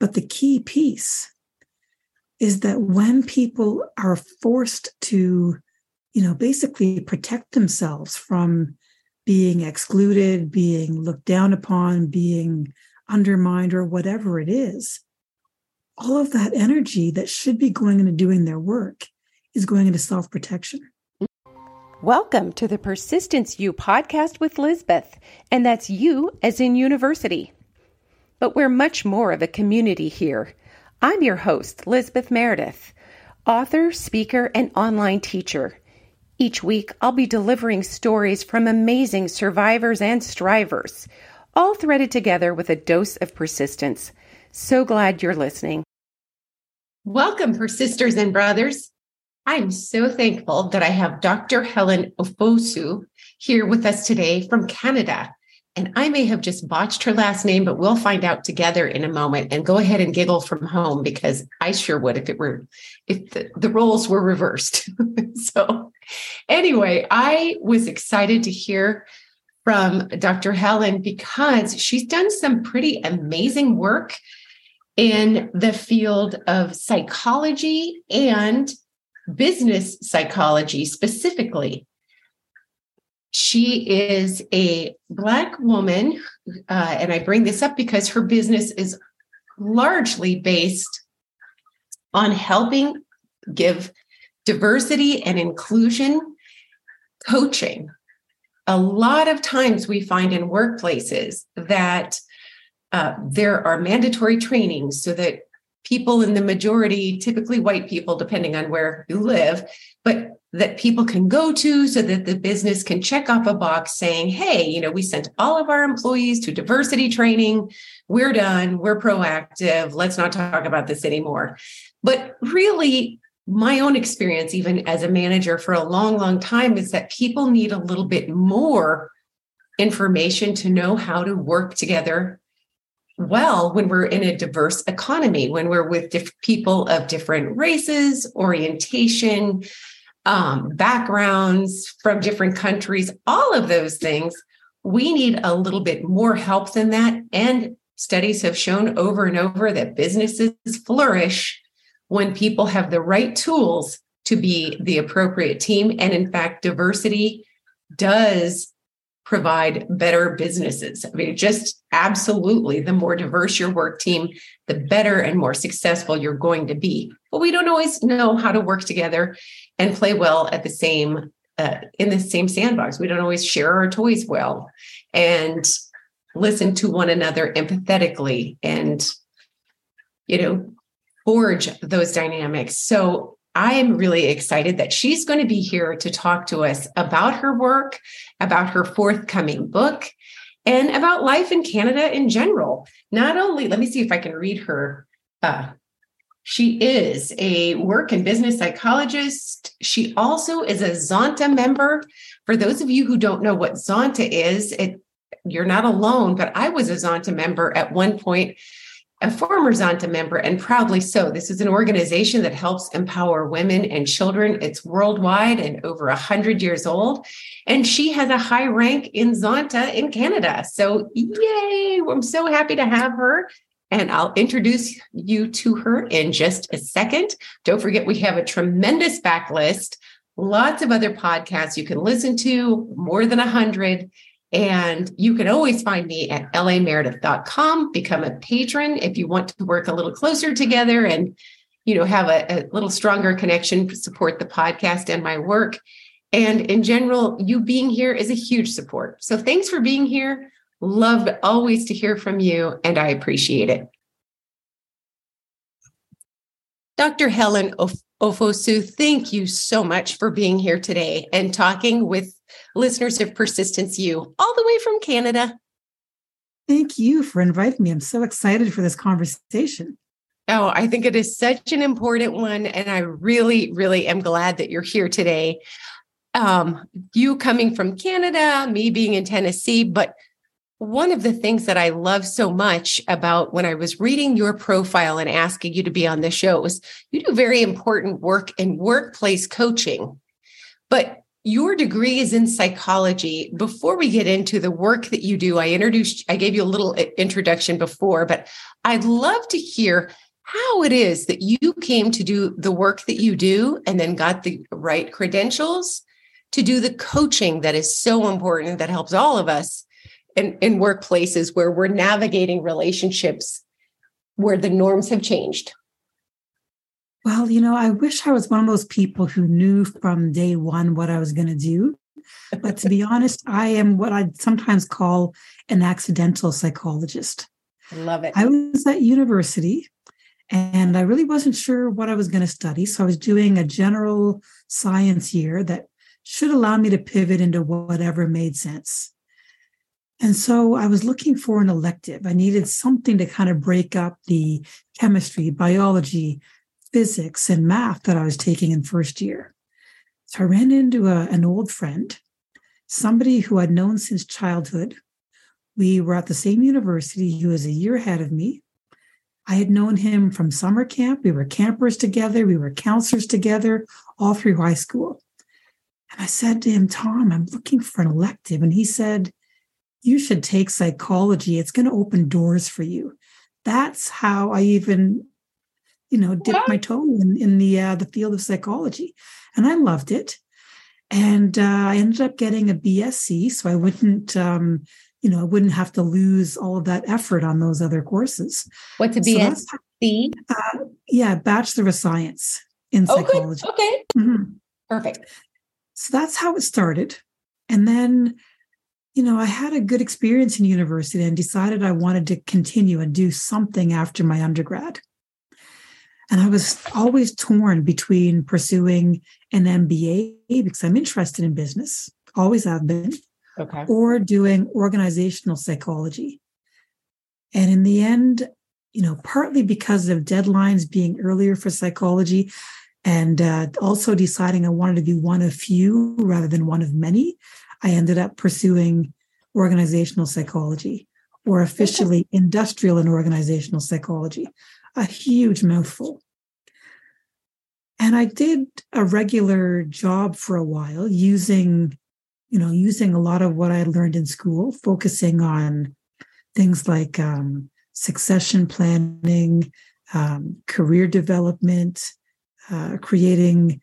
But the key piece is that when people are forced to, you know, basically protect themselves from being excluded, being looked down upon, being undermined, or whatever it is, all of that energy that should be going into doing their work is going into self protection. Welcome to the Persistence U podcast with Lizbeth, and that's you as in university. But we're much more of a community here. I'm your host, Lizbeth Meredith, author, speaker, and online teacher. Each week, I'll be delivering stories from amazing survivors and strivers, all threaded together with a dose of persistence. So glad you're listening. Welcome, persisters and brothers. I'm so thankful that I have Dr. Helen Ofosu here with us today from Canada. And I may have just botched her last name, but we'll find out together in a moment and go ahead and giggle from home because I sure would if it were, if the, the roles were reversed. so, anyway, I was excited to hear from Dr. Helen because she's done some pretty amazing work in the field of psychology and business psychology specifically. She is a Black woman, uh, and I bring this up because her business is largely based on helping give diversity and inclusion coaching. A lot of times we find in workplaces that uh, there are mandatory trainings so that people in the majority, typically white people, depending on where you live, but that people can go to so that the business can check off a box saying, hey, you know, we sent all of our employees to diversity training. We're done. We're proactive. Let's not talk about this anymore. But really, my own experience, even as a manager for a long, long time, is that people need a little bit more information to know how to work together well when we're in a diverse economy, when we're with diff- people of different races, orientation, um, backgrounds from different countries, all of those things. We need a little bit more help than that. And studies have shown over and over that businesses flourish when people have the right tools to be the appropriate team. And in fact, diversity does provide better businesses. I mean, just absolutely the more diverse your work team, the better and more successful you're going to be. But we don't always know how to work together and play well at the same uh, in the same sandbox. We don't always share our toys well and listen to one another empathetically and you know forge those dynamics. So I am really excited that she's going to be here to talk to us about her work, about her forthcoming book, and about life in Canada in general. Not only, let me see if I can read her. Uh, she is a work and business psychologist. She also is a Zonta member. For those of you who don't know what Zonta is, it, you're not alone, but I was a Zonta member at one point a former Zonta member, and proudly so. This is an organization that helps empower women and children. It's worldwide and over 100 years old. And she has a high rank in Zonta in Canada. So, yay! I'm so happy to have her. And I'll introduce you to her in just a second. Don't forget, we have a tremendous backlist, lots of other podcasts you can listen to, more than 100. And you can always find me at lameredith.com. Become a patron if you want to work a little closer together and you know have a, a little stronger connection to support the podcast and my work. And in general, you being here is a huge support. So thanks for being here. Love always to hear from you, and I appreciate it. Dr. Helen Ofosu, thank you so much for being here today and talking with listeners of Persistence U, all the way from Canada. Thank you for inviting me. I'm so excited for this conversation. Oh, I think it is such an important one. And I really, really am glad that you're here today. Um, you coming from Canada, me being in Tennessee, but one of the things that I love so much about when I was reading your profile and asking you to be on the show was you do very important work in workplace coaching. But your degree is in psychology. Before we get into the work that you do, I introduced, I gave you a little uh, introduction before, but I'd love to hear how it is that you came to do the work that you do and then got the right credentials to do the coaching that is so important that helps all of us in, in workplaces where we're navigating relationships where the norms have changed. Well, you know, I wish I was one of those people who knew from day one what I was going to do. But to be honest, I am what I'd sometimes call an accidental psychologist. I love it. I was at university and I really wasn't sure what I was going to study. So I was doing a general science year that should allow me to pivot into whatever made sense. And so I was looking for an elective. I needed something to kind of break up the chemistry, biology, physics, and math that I was taking in first year. So I ran into a, an old friend, somebody who I'd known since childhood. We were at the same university. He was a year ahead of me. I had known him from summer camp. We were campers together. We were counselors together all through high school. And I said to him, Tom, I'm looking for an elective. And he said, You should take psychology. It's going to open doors for you. That's how I even you know, dipped my toe in, in the uh, the field of psychology, and I loved it. And uh, I ended up getting a BSc, so I wouldn't, um, you know, I wouldn't have to lose all of that effort on those other courses. What's a BSc? So uh, yeah, Bachelor of Science in oh, psychology. Good. Okay, mm-hmm. perfect. So that's how it started, and then you know, I had a good experience in university and decided I wanted to continue and do something after my undergrad. And I was always torn between pursuing an MBA because I'm interested in business, always have been, okay. or doing organizational psychology. And in the end, you know, partly because of deadlines being earlier for psychology and uh, also deciding I wanted to be one of few rather than one of many, I ended up pursuing organizational psychology or officially industrial and organizational psychology a huge mouthful. And I did a regular job for a while using, you know, using a lot of what I learned in school, focusing on things like um, succession planning, um, career development, uh, creating,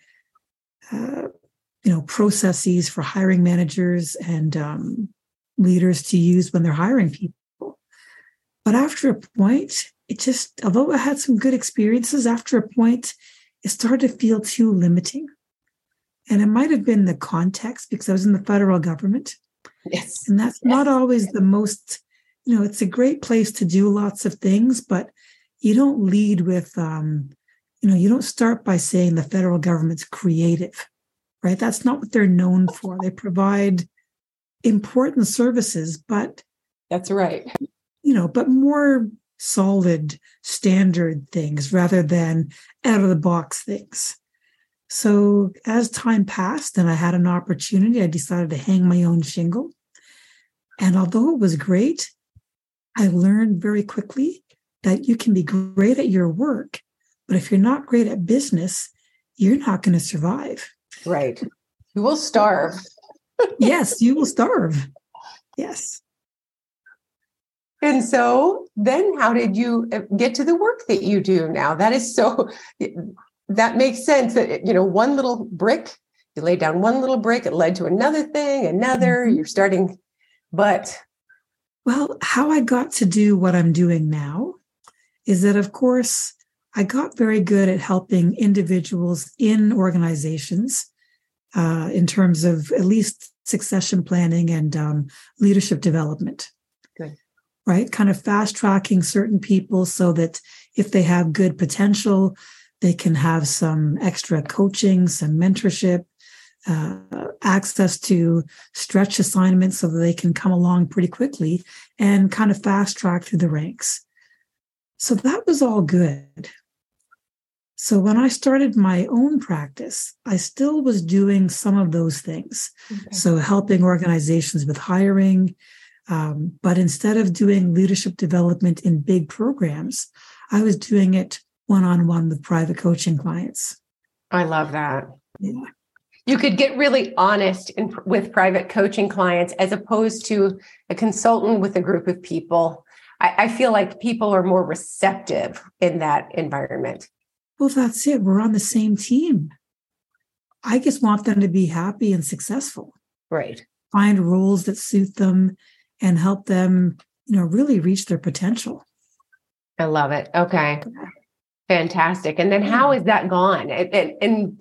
uh, you know, processes for hiring managers and um, leaders to use when they're hiring people. But after a point, it just, although I had some good experiences, after a point, it started to feel too limiting. And it might have been the context because I was in the federal government. Yes. And that's yes. not always the most, you know, it's a great place to do lots of things, but you don't lead with, um, you know, you don't start by saying the federal government's creative, right? That's not what they're known for. They provide important services, but that's right. You know, but more solid standard things rather than out of the box things. So as time passed and I had an opportunity, I decided to hang my own shingle. And although it was great, I learned very quickly that you can be great at your work, but if you're not great at business, you're not going to survive. Right. You will starve. yes, you will starve. Yes. And so then how did you uh, get to the work that you do now? That is so that makes sense that you know one little brick you laid down one little brick it led to another thing another mm-hmm. you're starting but well how i got to do what i'm doing now is that of course i got very good at helping individuals in organizations uh, in terms of at least succession planning and um, leadership development right? Kind of fast tracking certain people so that if they have good potential, they can have some extra coaching, some mentorship, uh, access to stretch assignments so that they can come along pretty quickly and kind of fast track through the ranks. So that was all good. So when I started my own practice, I still was doing some of those things. Okay. So helping organizations with hiring, um, but instead of doing leadership development in big programs, I was doing it one on one with private coaching clients. I love that. Yeah. you could get really honest in, with private coaching clients as opposed to a consultant with a group of people. I, I feel like people are more receptive in that environment. Well, that's it. We're on the same team. I just want them to be happy and successful. Right. Find roles that suit them and help them, you know, really reach their potential. I love it. Okay. Fantastic. And then how is that gone? And, and, and,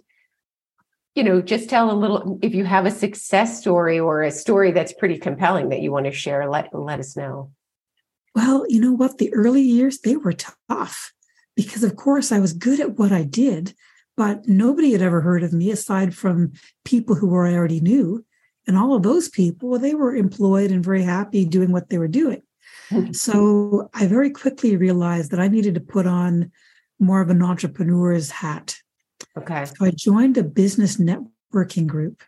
you know, just tell a little if you have a success story or a story that's pretty compelling that you want to share, let let us know. Well, you know what? The early years, they were tough because of course I was good at what I did, but nobody had ever heard of me aside from people who I already knew. And all of those people, they were employed and very happy doing what they were doing. so I very quickly realized that I needed to put on more of an entrepreneur's hat. Okay. So I joined a business networking group,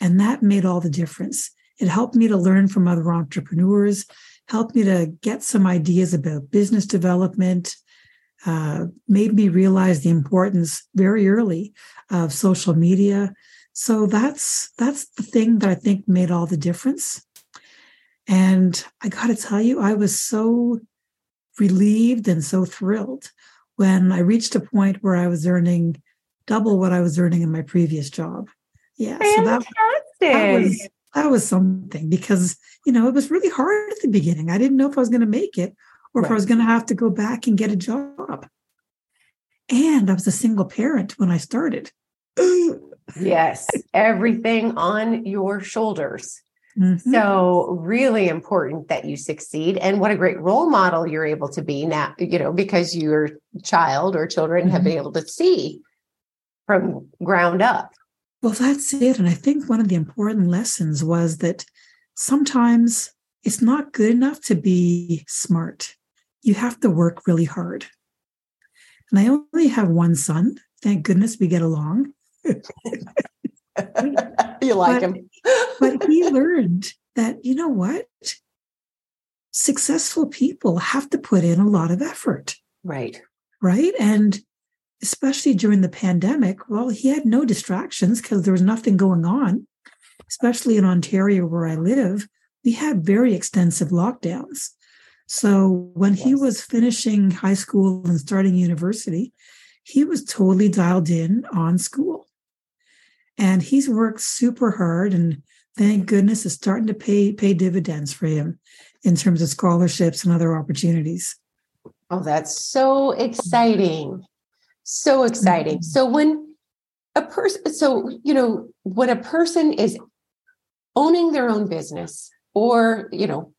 and that made all the difference. It helped me to learn from other entrepreneurs, helped me to get some ideas about business development, uh, made me realize the importance very early of social media. So that's that's the thing that I think made all the difference. And I got to tell you, I was so relieved and so thrilled when I reached a point where I was earning double what I was earning in my previous job. Yeah, Fantastic. so that, that was that was something because you know it was really hard at the beginning. I didn't know if I was going to make it or right. if I was going to have to go back and get a job. And I was a single parent when I started. yes, everything on your shoulders. Mm-hmm. So, really important that you succeed. And what a great role model you're able to be now, you know, because your child or children mm-hmm. have been able to see from ground up. Well, that's it. And I think one of the important lessons was that sometimes it's not good enough to be smart. You have to work really hard. And I only have one son. Thank goodness we get along. you like but, him. but he learned that, you know what? Successful people have to put in a lot of effort. Right. Right. And especially during the pandemic, well, he had no distractions because there was nothing going on, especially in Ontario where I live. We had very extensive lockdowns. So when yes. he was finishing high school and starting university, he was totally dialed in on school. And he's worked super hard and thank goodness is starting to pay pay dividends for him in terms of scholarships and other opportunities. Oh, that's so exciting. So exciting. Mm-hmm. So when a person so you know, when a person is owning their own business or, you know,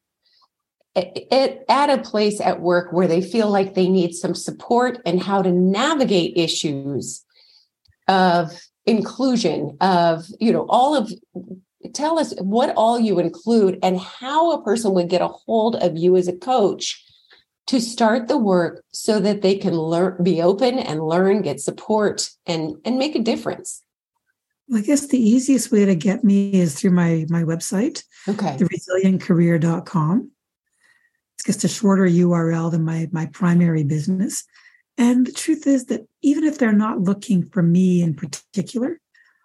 it, at a place at work where they feel like they need some support and how to navigate issues of inclusion of you know all of tell us what all you include and how a person would get a hold of you as a coach to start the work so that they can learn be open and learn get support and and make a difference well, I guess the easiest way to get me is through my my website, okay, theresilientcareer.com. It's just a shorter URL than my my primary business. And the truth is that even if they're not looking for me in particular,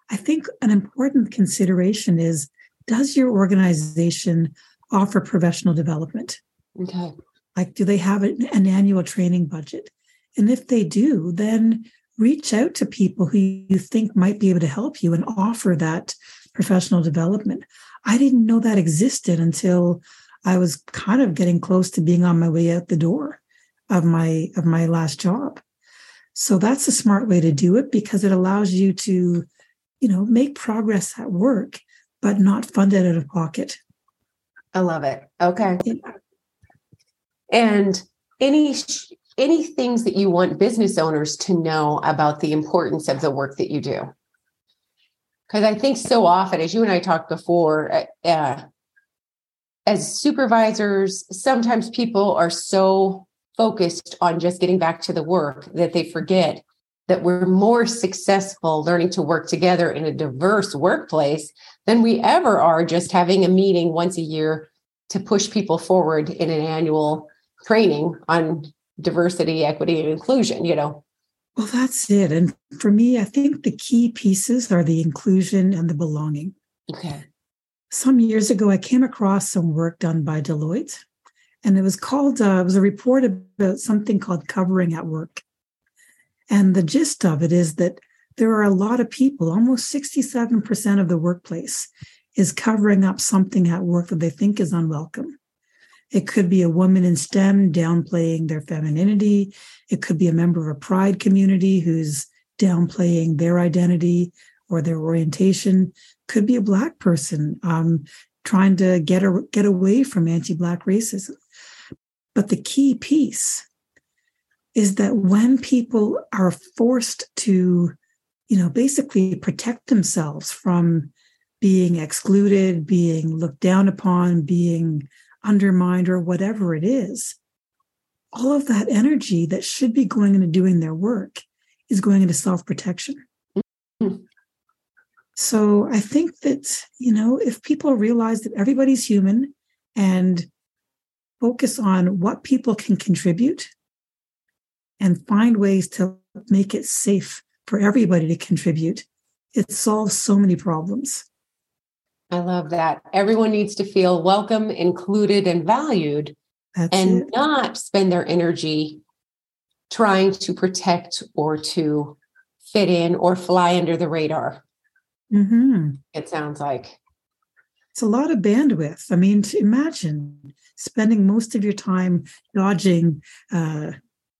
I think an important consideration is does your organization offer professional development? Okay. Like, do they have an annual training budget? And if they do, then reach out to people who you think might be able to help you and offer that professional development. I didn't know that existed until I was kind of getting close to being on my way out the door of my of my last job. So that's a smart way to do it because it allows you to, you know, make progress at work, but not fund it out of pocket. I love it. Okay. Yeah. And any any things that you want business owners to know about the importance of the work that you do? Because I think so often, as you and I talked before, uh, uh as supervisors, sometimes people are so focused on just getting back to the work that they forget that we're more successful learning to work together in a diverse workplace than we ever are just having a meeting once a year to push people forward in an annual training on diversity, equity, and inclusion, you know. Well, that's it. And for me, I think the key pieces are the inclusion and the belonging. Okay. Some years ago, I came across some work done by Deloitte, and it was called, uh, it was a report about something called covering at work. And the gist of it is that there are a lot of people, almost 67% of the workplace is covering up something at work that they think is unwelcome. It could be a woman in STEM downplaying their femininity. It could be a member of a pride community who's downplaying their identity or their orientation. Could be a black person um, trying to get a, get away from anti-black racism. But the key piece is that when people are forced to, you know, basically protect themselves from being excluded, being looked down upon, being undermined, or whatever it is, all of that energy that should be going into doing their work is going into self protection. Mm-hmm. So I think that, you know, if people realize that everybody's human and focus on what people can contribute and find ways to make it safe for everybody to contribute, it solves so many problems. I love that. Everyone needs to feel welcome, included, and valued, That's and it. not spend their energy trying to protect or to fit in or fly under the radar. Mm-hmm. It sounds like it's a lot of bandwidth. I mean, to imagine spending most of your time dodging uh,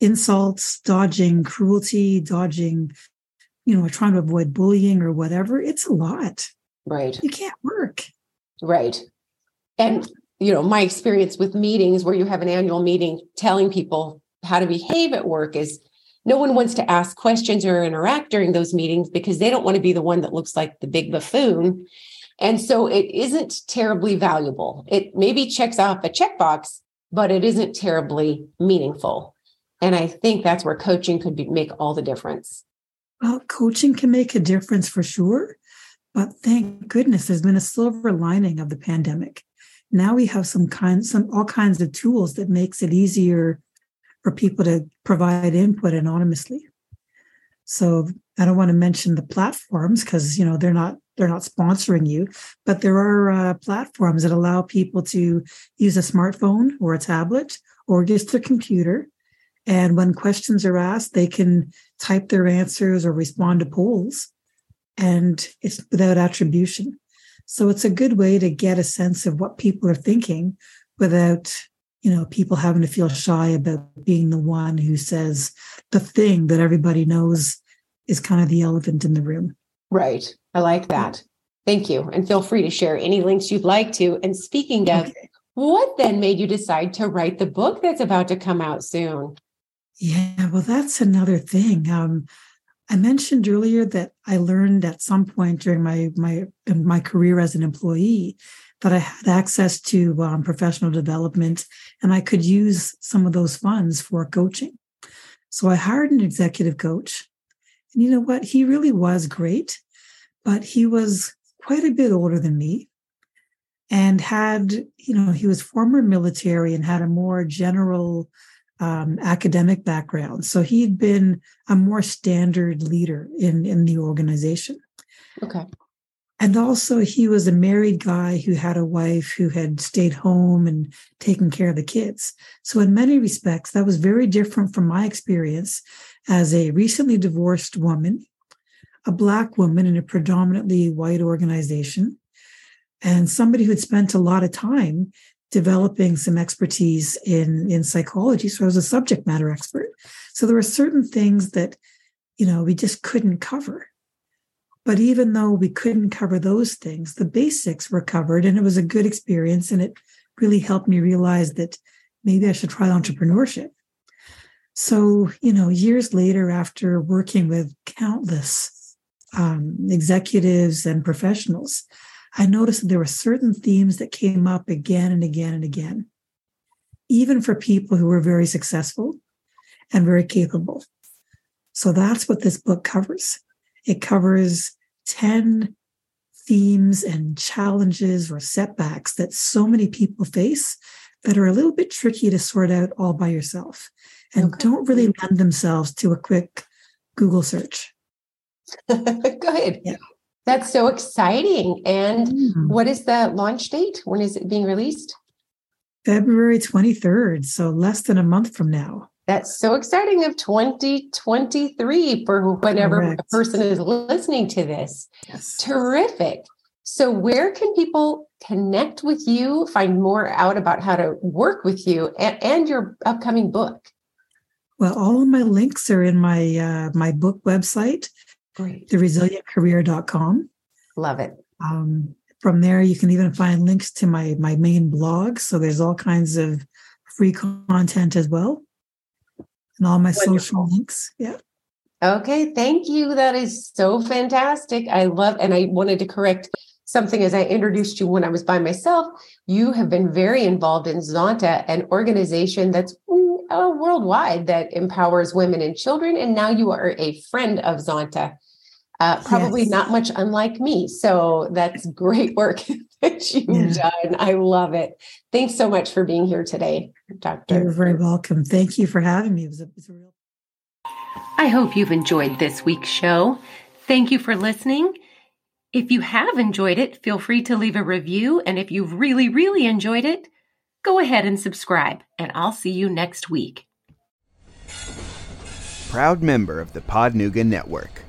insults, dodging cruelty, dodging, you know, trying to avoid bullying or whatever. It's a lot. Right. You can't work. Right. And, you know, my experience with meetings where you have an annual meeting telling people how to behave at work is no one wants to ask questions or interact during those meetings because they don't want to be the one that looks like the big buffoon. And so it isn't terribly valuable. It maybe checks off a checkbox, but it isn't terribly meaningful. And I think that's where coaching could be, make all the difference. Well, coaching can make a difference for sure. But thank goodness there's been a silver lining of the pandemic. Now we have some kind, some all kinds of tools that makes it easier for people to provide input anonymously. So I don't want to mention the platforms because you know they're not they're not sponsoring you, but there are uh, platforms that allow people to use a smartphone or a tablet or just a computer, and when questions are asked, they can type their answers or respond to polls, and it's without attribution. So it's a good way to get a sense of what people are thinking without, you know, people having to feel shy about being the one who says the thing that everybody knows is kind of the elephant in the room. Right. I like that. Thank you. And feel free to share any links you'd like to. And speaking of, okay. what then made you decide to write the book that's about to come out soon? Yeah, well, that's another thing. Um, I mentioned earlier that I learned at some point during my my my career as an employee that I had access to um, professional development, and I could use some of those funds for coaching. So I hired an executive coach, and you know what? He really was great, but he was quite a bit older than me, and had you know he was former military and had a more general um, academic background. So he'd been a more standard leader in, in the organization. Okay. And also, he was a married guy who had a wife who had stayed home and taken care of the kids. So, in many respects, that was very different from my experience as a recently divorced woman, a Black woman in a predominantly white organization, and somebody who'd spent a lot of time developing some expertise in in psychology. So i was a subject matter expert. So there were certain things that you know we just couldn't cover. But even though we couldn't cover those things the basics were covered and it was a good experience and it really helped me realize that maybe i should try entrepreneurship. So you know years later after working with countless um, executives and professionals I noticed that there were certain themes that came up again and again and again, even for people who were very successful and very capable. So that's what this book covers. It covers 10 themes and challenges or setbacks that so many people face that are a little bit tricky to sort out all by yourself and okay. don't really lend themselves to a quick Google search. Good. Yeah. That's so exciting. And mm. what is the launch date? When is it being released? February 23rd. So less than a month from now. That's so exciting of 2023 for whenever Correct. a person is listening to this. Yes. Terrific. So, where can people connect with you, find more out about how to work with you and, and your upcoming book? Well, all of my links are in my uh, my book website, Great. theresilientcareer.com. Love it. Um, from there, you can even find links to my my main blog. So there's all kinds of free content as well, and all my Wonderful. social links. Yeah. Okay, thank you. That is so fantastic. I love, and I wanted to correct something as I introduced you when I was by myself. You have been very involved in Zonta, an organization that's uh, worldwide that empowers women and children. And now you are a friend of Zonta. Uh, probably yes. not much unlike me. So that's great work that you've yeah. done. I love it. Thanks so much for being here today, Doctor. You're very welcome. Thank you for having me. It was a, it was a real. I hope you've enjoyed this week's show. Thank you for listening. If you have enjoyed it, feel free to leave a review. And if you've really, really enjoyed it, go ahead and subscribe. And I'll see you next week. Proud member of the Podnooga Network.